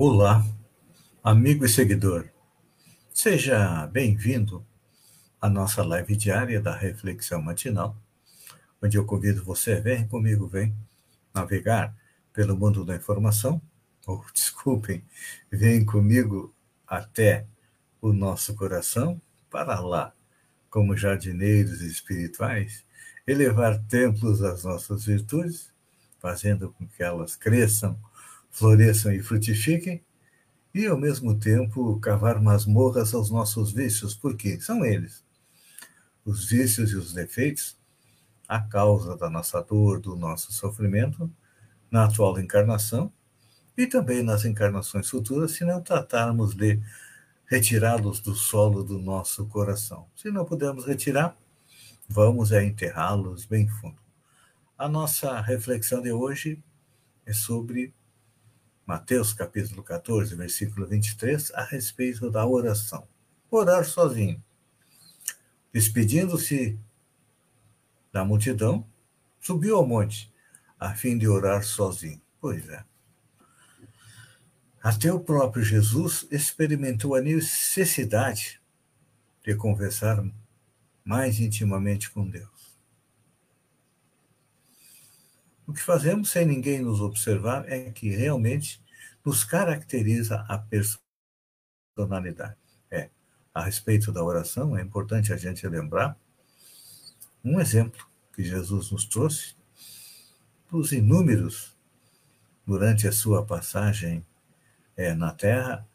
Olá, amigo e seguidor. Seja bem-vindo à nossa live diária da Reflexão Matinal, onde eu convido você, vem comigo, vem navegar pelo mundo da informação, ou desculpem, vem comigo até o nosso coração, para lá, como jardineiros espirituais, elevar templos às nossas virtudes, fazendo com que elas cresçam floresçam e frutifiquem, e ao mesmo tempo cavar masmorras aos nossos vícios, porque são eles, os vícios e os defeitos, a causa da nossa dor, do nosso sofrimento, na atual encarnação e também nas encarnações futuras, se não tratarmos de retirá-los do solo do nosso coração. Se não pudermos retirar, vamos é enterrá-los bem fundo. A nossa reflexão de hoje é sobre Mateus capítulo 14, versículo 23, a respeito da oração. Orar sozinho. Despedindo-se da multidão, subiu ao monte, a fim de orar sozinho. Pois é. Até o próprio Jesus experimentou a necessidade de conversar mais intimamente com Deus. O que fazemos sem ninguém nos observar é que realmente nos caracteriza a personalidade. É, a respeito da oração, é importante a gente lembrar um exemplo que Jesus nos trouxe dos inúmeros durante a sua passagem é, na terra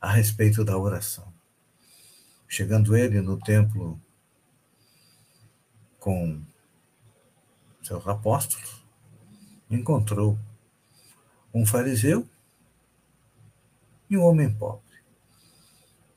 a respeito da oração. Chegando ele no templo com seus apóstolos, encontrou um fariseu e um homem pobre.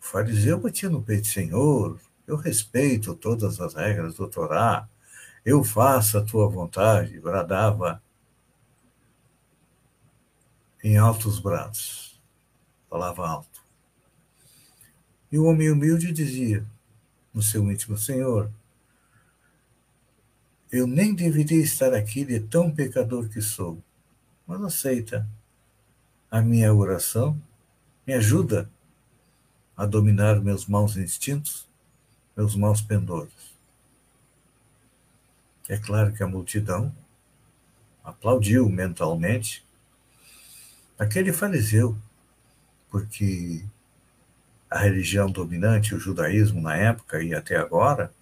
O fariseu batia no peito, Senhor, eu respeito todas as regras do Torá, eu faço a tua vontade, bradava em altos brados, falava alto. E o homem humilde dizia no seu íntimo, Senhor, eu nem deveria estar aqui de tão pecador que sou, mas aceita a minha oração, me ajuda a dominar meus maus instintos, meus maus pendores. É claro que a multidão aplaudiu mentalmente aquele fariseu, porque a religião dominante, o judaísmo na época e até agora,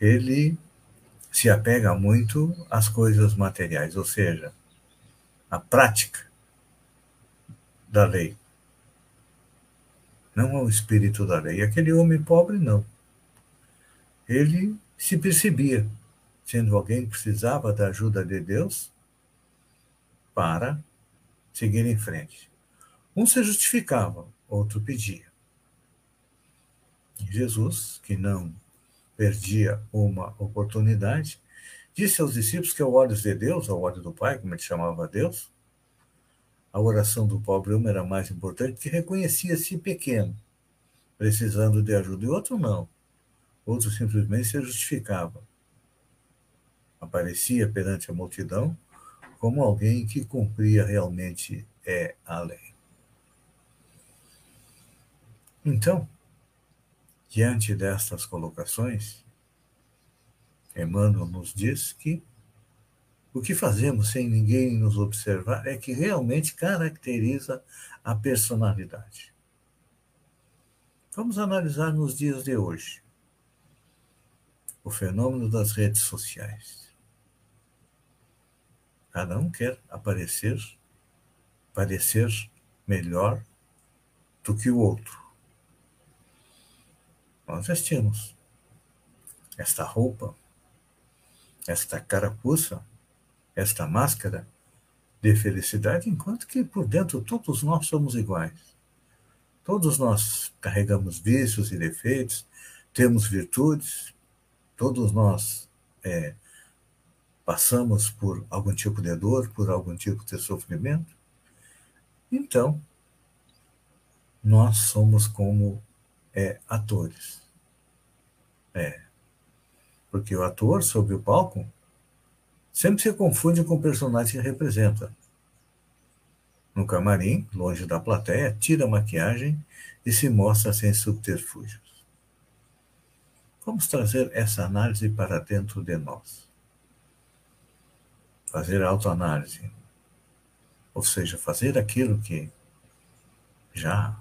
ele se apega muito às coisas materiais, ou seja, à prática da lei, não ao espírito da lei. Aquele homem pobre, não. Ele se percebia sendo alguém que precisava da ajuda de Deus para seguir em frente. Um se justificava, outro pedia. Jesus, que não perdia uma oportunidade, disse aos discípulos que ao olhos de Deus, ao olho do Pai, como ele chamava Deus, a oração do pobre homem era mais importante, que reconhecia-se pequeno, precisando de ajuda, e outro não. Outro simplesmente se justificava. Aparecia perante a multidão como alguém que cumpria realmente é a lei. Então, Diante destas colocações, Emmanuel nos diz que o que fazemos sem ninguém nos observar é que realmente caracteriza a personalidade. Vamos analisar nos dias de hoje o fenômeno das redes sociais. Cada um quer aparecer, parecer melhor do que o outro nós vestimos. Esta roupa, esta carapuça, esta máscara de felicidade, enquanto que por dentro todos nós somos iguais. Todos nós carregamos vícios e defeitos, temos virtudes, todos nós é, passamos por algum tipo de dor, por algum tipo de sofrimento. Então, nós somos como é, atores. É. Porque o ator sobre o palco sempre se confunde com o personagem que representa. No camarim, longe da plateia, tira a maquiagem e se mostra sem subterfúgios. Vamos trazer essa análise para dentro de nós. Fazer autoanálise. Ou seja, fazer aquilo que já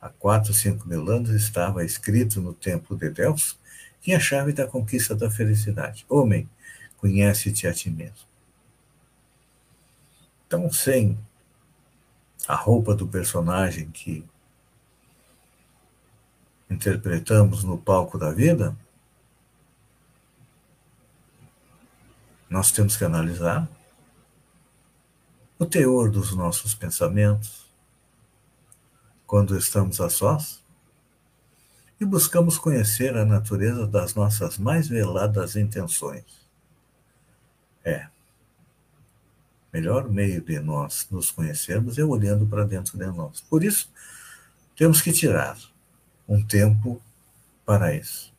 há quatro, cinco mil anos estava escrito no templo de Deus, que é a chave da conquista da felicidade. Homem, conhece-te a ti mesmo. Então, sem a roupa do personagem que interpretamos no palco da vida, nós temos que analisar o teor dos nossos pensamentos quando estamos a sós e buscamos conhecer a natureza das nossas mais veladas intenções. É. Melhor meio de nós nos conhecermos é olhando para dentro de nós. Por isso, temos que tirar um tempo para isso.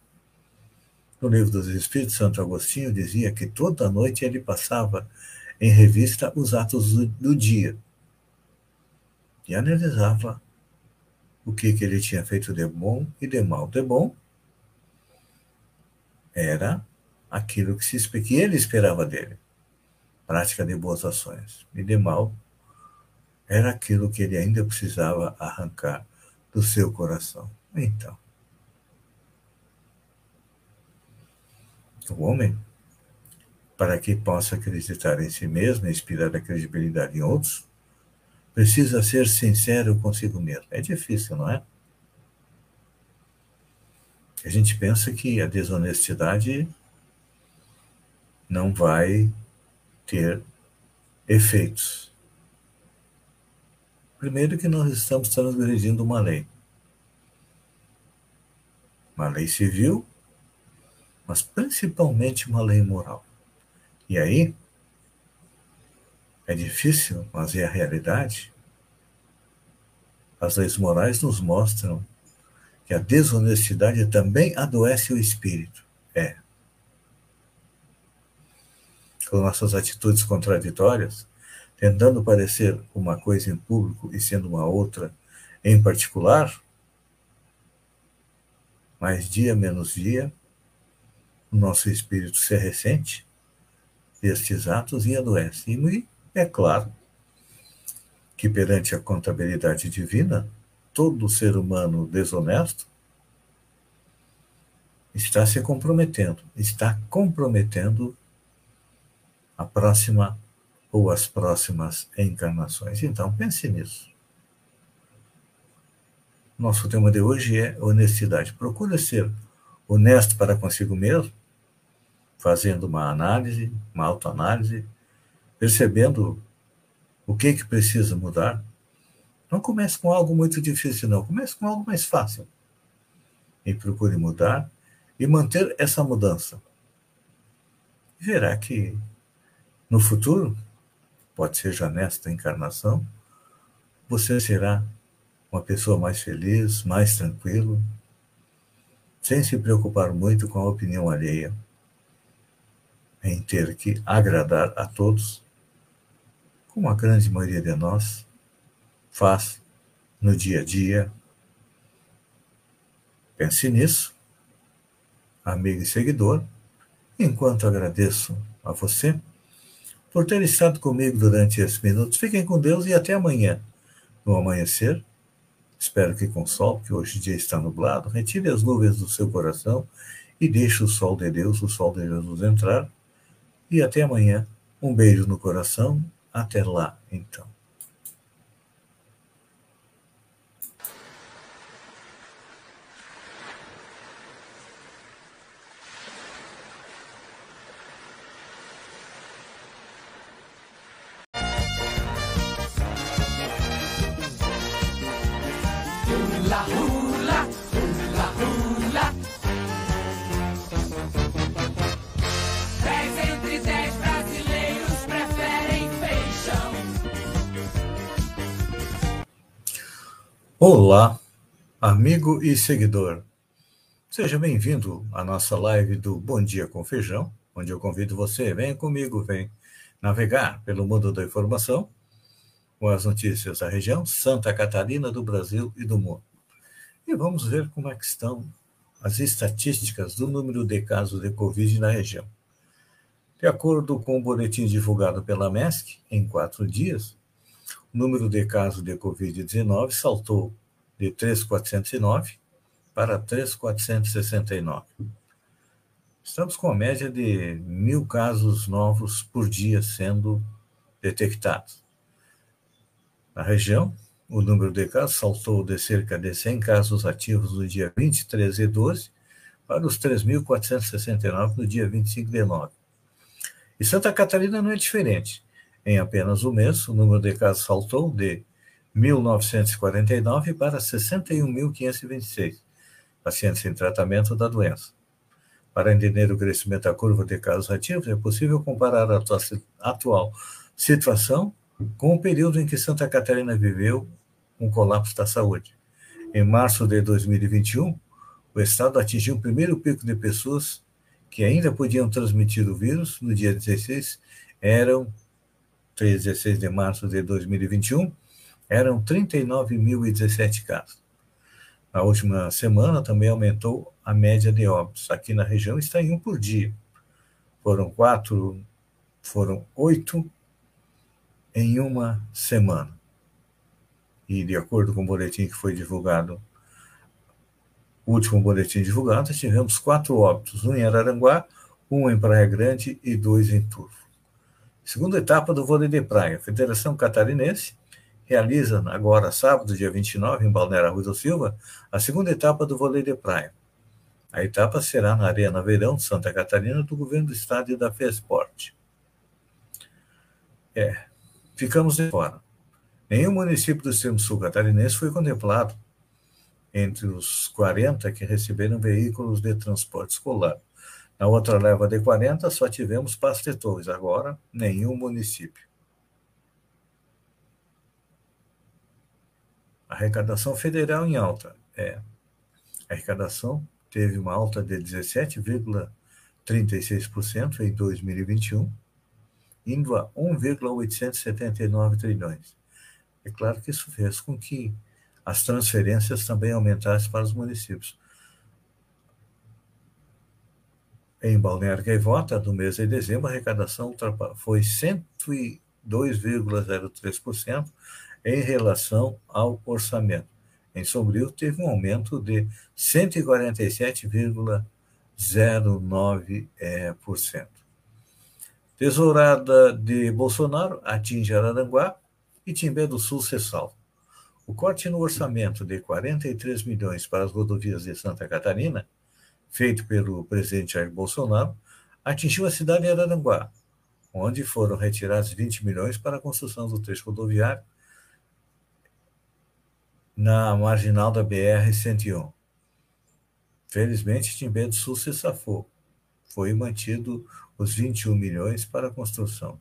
No livro dos Espíritos, Santo Agostinho dizia que toda noite ele passava em revista os atos do, do dia e analisava o que, que ele tinha feito de bom e de mal. De bom era aquilo que, se, que ele esperava dele, prática de boas ações. E de mal era aquilo que ele ainda precisava arrancar do seu coração. Então, o homem, para que possa acreditar em si mesmo inspirar a credibilidade em outros, precisa ser sincero consigo mesmo. É difícil, não é? A gente pensa que a desonestidade não vai ter efeitos. Primeiro, que nós estamos transgredindo uma lei. Uma lei civil, mas principalmente uma lei moral. E aí, é difícil, mas é a realidade. As leis morais nos mostram que a desonestidade também adoece o espírito. É com nossas atitudes contraditórias, tentando parecer uma coisa em público e sendo uma outra em particular, mais dia menos dia, o nosso espírito se ressente destes atos e adoece. E é claro que perante a contabilidade divina, todo ser humano desonesto está se comprometendo, está comprometendo a próxima ou as próximas encarnações. Então, pense nisso. Nosso tema de hoje é honestidade. Procure ser honesto para consigo mesmo, fazendo uma análise, uma autoanálise, percebendo o que que precisa mudar. Não comece com algo muito difícil, não. Comece com algo mais fácil. E procure mudar e manter essa mudança. Verá que no futuro, pode ser já nesta encarnação, você será uma pessoa mais feliz, mais tranquilo, sem se preocupar muito com a opinião alheia, em ter que agradar a todos, como a grande maioria de nós faz no dia a dia. Pense nisso, amigo e seguidor, enquanto agradeço a você por ter estado comigo durante esses minutos. Fiquem com Deus e até amanhã. No amanhecer, espero que com sol, porque hoje o dia está nublado, retire as nuvens do seu coração e deixe o sol de Deus, o sol de Jesus entrar. E até amanhã. Um beijo no coração. Até lá, então. Olá, amigo e seguidor. Seja bem-vindo à nossa live do Bom Dia com Feijão, onde eu convido você, venha comigo, vem navegar pelo mundo da informação com as notícias da região, Santa Catarina, do Brasil e do mundo. E vamos ver como é que estão as estatísticas do número de casos de Covid na região. De acordo com o boletim divulgado pela MESC, em quatro dias, o número de casos de Covid-19 saltou de 3.409 para 3.469. Estamos com a média de mil casos novos por dia sendo detectados. Na região, o número de casos saltou de cerca de 100 casos ativos no dia 23 de 12 para os 3.469 no dia 25 de 9. E Santa Catarina não é diferente. Em apenas um mês, o número de casos saltou de 1.949 para 61.526 pacientes em tratamento da doença. Para entender o crescimento da curva de casos ativos, é possível comparar a atual situação com o período em que Santa Catarina viveu um colapso da saúde. Em março de 2021, o estado atingiu o primeiro pico de pessoas que ainda podiam transmitir o vírus no dia 16, eram 16 de março de 2021, eram 39.017 casos. Na última semana também aumentou a média de óbitos. Aqui na região está em um por dia. Foram quatro, foram oito em uma semana. E de acordo com o boletim que foi divulgado, o último boletim divulgado, tivemos quatro óbitos, um em Araranguá, um em Praia Grande e dois em Turvo. Segunda etapa do vôlei de praia. A Federação Catarinense realiza agora, sábado, dia 29, em Balneário do Silva, a segunda etapa do vôlei de praia. A etapa será na Arena Verão, Santa Catarina, do governo do estado e da FESPORT. É, ficamos de fora. Nenhum município do extremo sul catarinense foi contemplado entre os 40 que receberam veículos de transporte escolar. Na outra leva de 40, só tivemos pastetores, agora nenhum município. Arrecadação federal em alta. É. A arrecadação teve uma alta de 17,36% em 2021, indo a 1,879 trilhões. É claro que isso fez com que as transferências também aumentassem para os municípios. Em Balneário Gaivota, do mês de dezembro, a arrecadação foi 102,03% em relação ao orçamento. Em Sombrio, teve um aumento de 147,09%. Tesourada de Bolsonaro atinge Araranguá e Timbé do Sul cessal. O corte no orçamento de 43 milhões para as rodovias de Santa Catarina feito pelo presidente Jair Bolsonaro, atingiu a cidade de Araranguá, onde foram retirados 20 milhões para a construção do trecho rodoviário na marginal da BR-101. Felizmente, Timbé do Sul se safou. Foi mantido os 21 milhões para a construção.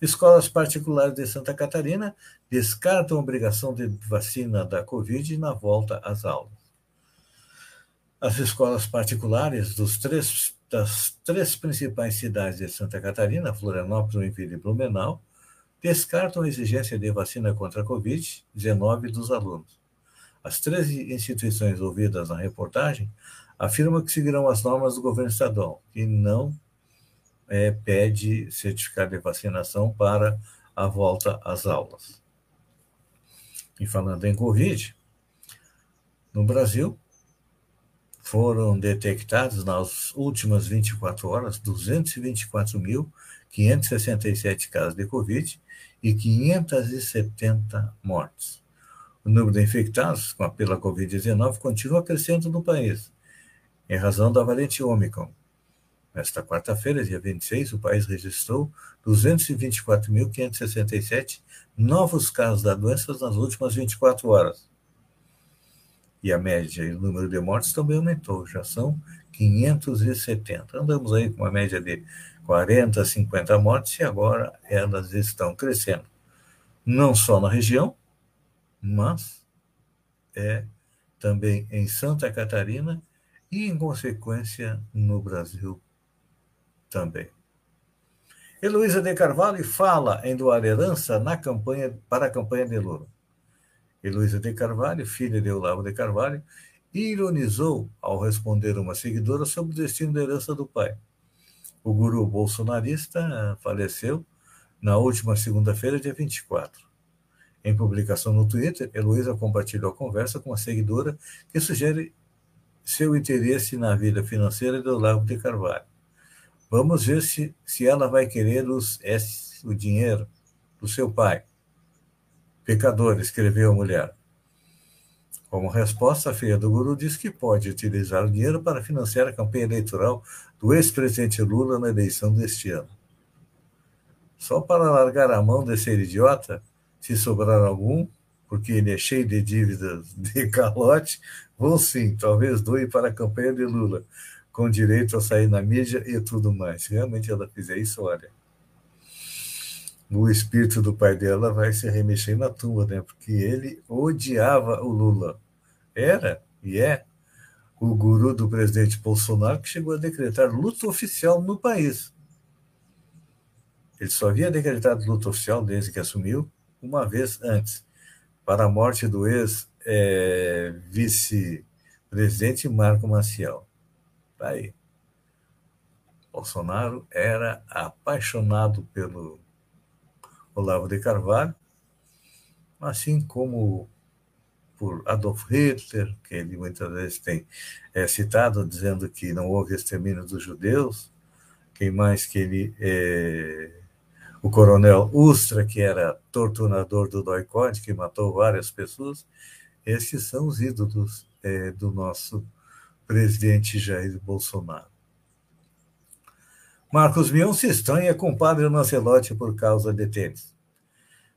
Escolas particulares de Santa Catarina descartam a obrigação de vacina da Covid na volta às aulas. As escolas particulares dos três, das três principais cidades de Santa Catarina, Florianópolis, Joinville e Blumenau, descartam a exigência de vacina contra a Covid-19 dos alunos. As três instituições ouvidas na reportagem afirmam que seguirão as normas do governo estadual, que não é, pede certificado de vacinação para a volta às aulas. E falando em Covid, no Brasil, foram detectados nas últimas 24 horas 224.567 casos de Covid e 570 mortes. O número de infectados pela Covid-19 continua crescendo no país, em razão da variante Omicron. Nesta quarta-feira, dia 26, o país registrou 224.567 novos casos da doença nas últimas 24 horas e a média e o número de mortes também aumentou, já são 570. Andamos aí com uma média de 40, 50 mortes e agora elas estão crescendo. Não só na região, mas é também em Santa Catarina e, em consequência, no Brasil também. Heloísa de Carvalho fala em doar herança na campanha, para a campanha de Lula. Heloísa de Carvalho, filha de Olavo de Carvalho, ironizou ao responder uma seguidora sobre o destino da herança do pai. O guru bolsonarista faleceu na última segunda-feira, dia 24. Em publicação no Twitter, Heloísa compartilhou a conversa com uma seguidora que sugere seu interesse na vida financeira de Olavo de Carvalho. Vamos ver se, se ela vai querer os, o dinheiro do seu pai. Pecador, escreveu a mulher. Como resposta, a filha do guru diz que pode utilizar o dinheiro para financiar a campanha eleitoral do ex-presidente Lula na eleição deste ano. Só para largar a mão desse idiota, se sobrar algum, porque ele é cheio de dívidas de calote, vou sim, talvez doe para a campanha de Lula com direito a sair na mídia e tudo mais. Realmente ela fizer isso, olha, o espírito do pai dela vai se remexer na tumba, né? Porque ele odiava o Lula. Era e é o guru do presidente Bolsonaro que chegou a decretar luta oficial no país. Ele só havia decretado luta oficial desde que assumiu uma vez antes, para a morte do ex-vice-presidente é, Marco Maciel. Tá aí. Bolsonaro era apaixonado pelo Olavo de Carvalho, assim como por Adolf Hitler, que ele muitas vezes tem é, citado, dizendo que não houve extermínio dos judeus, quem mais que ele. É, o coronel Ustra, que era torturador do Doicode, que matou várias pessoas, esses são os ídolos é, do nosso presidente Jair Bolsonaro. Marcos Mion se estranha com o padre Lancelotti por causa de tênis.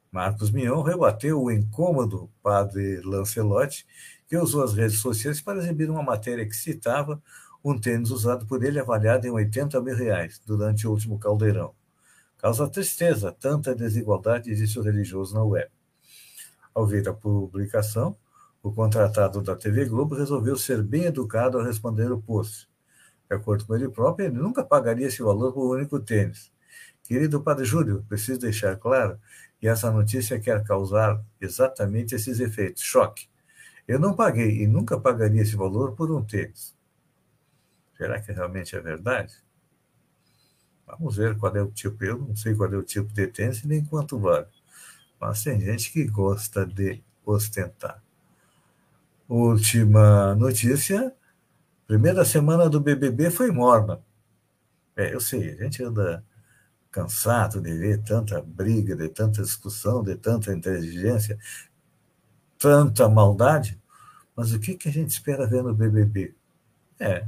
Marcos Mion rebateu o incômodo padre Lancelotti, que usou as redes sociais para exibir uma matéria que citava um tênis usado por ele avaliado em 80 mil reais durante o último caldeirão. Causa tristeza tanta desigualdade, disse o religioso na web. Ao ver a publicação, o contratado da TV Globo resolveu ser bem educado ao responder o post. De acordo com ele próprio, ele nunca pagaria esse valor por um único tênis. Querido Padre Júlio, preciso deixar claro que essa notícia quer causar exatamente esses efeitos. Choque. Eu não paguei e nunca pagaria esse valor por um tênis. Será que realmente é verdade? Vamos ver qual é o tipo. Eu não sei qual é o tipo de tênis nem quanto vale. Mas tem gente que gosta de ostentar. Última notícia: primeira semana do BBB foi morna. É, eu sei, a gente anda cansado de ver tanta briga, de tanta discussão, de tanta inteligência, tanta maldade, mas o que, que a gente espera ver no BBB? É,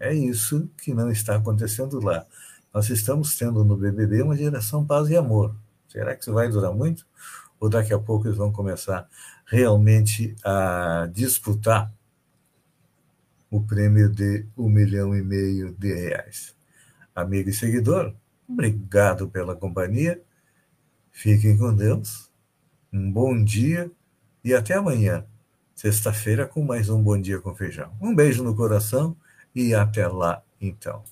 é isso que não está acontecendo lá. Nós estamos tendo no BBB uma geração paz e amor. Será que isso vai durar muito? Ou daqui a pouco eles vão começar realmente a disputar o prêmio de um milhão e meio de reais. Amigo e seguidor, obrigado pela companhia. Fiquem com Deus. Um bom dia e até amanhã, sexta-feira, com mais um Bom Dia com Feijão. Um beijo no coração e até lá, então.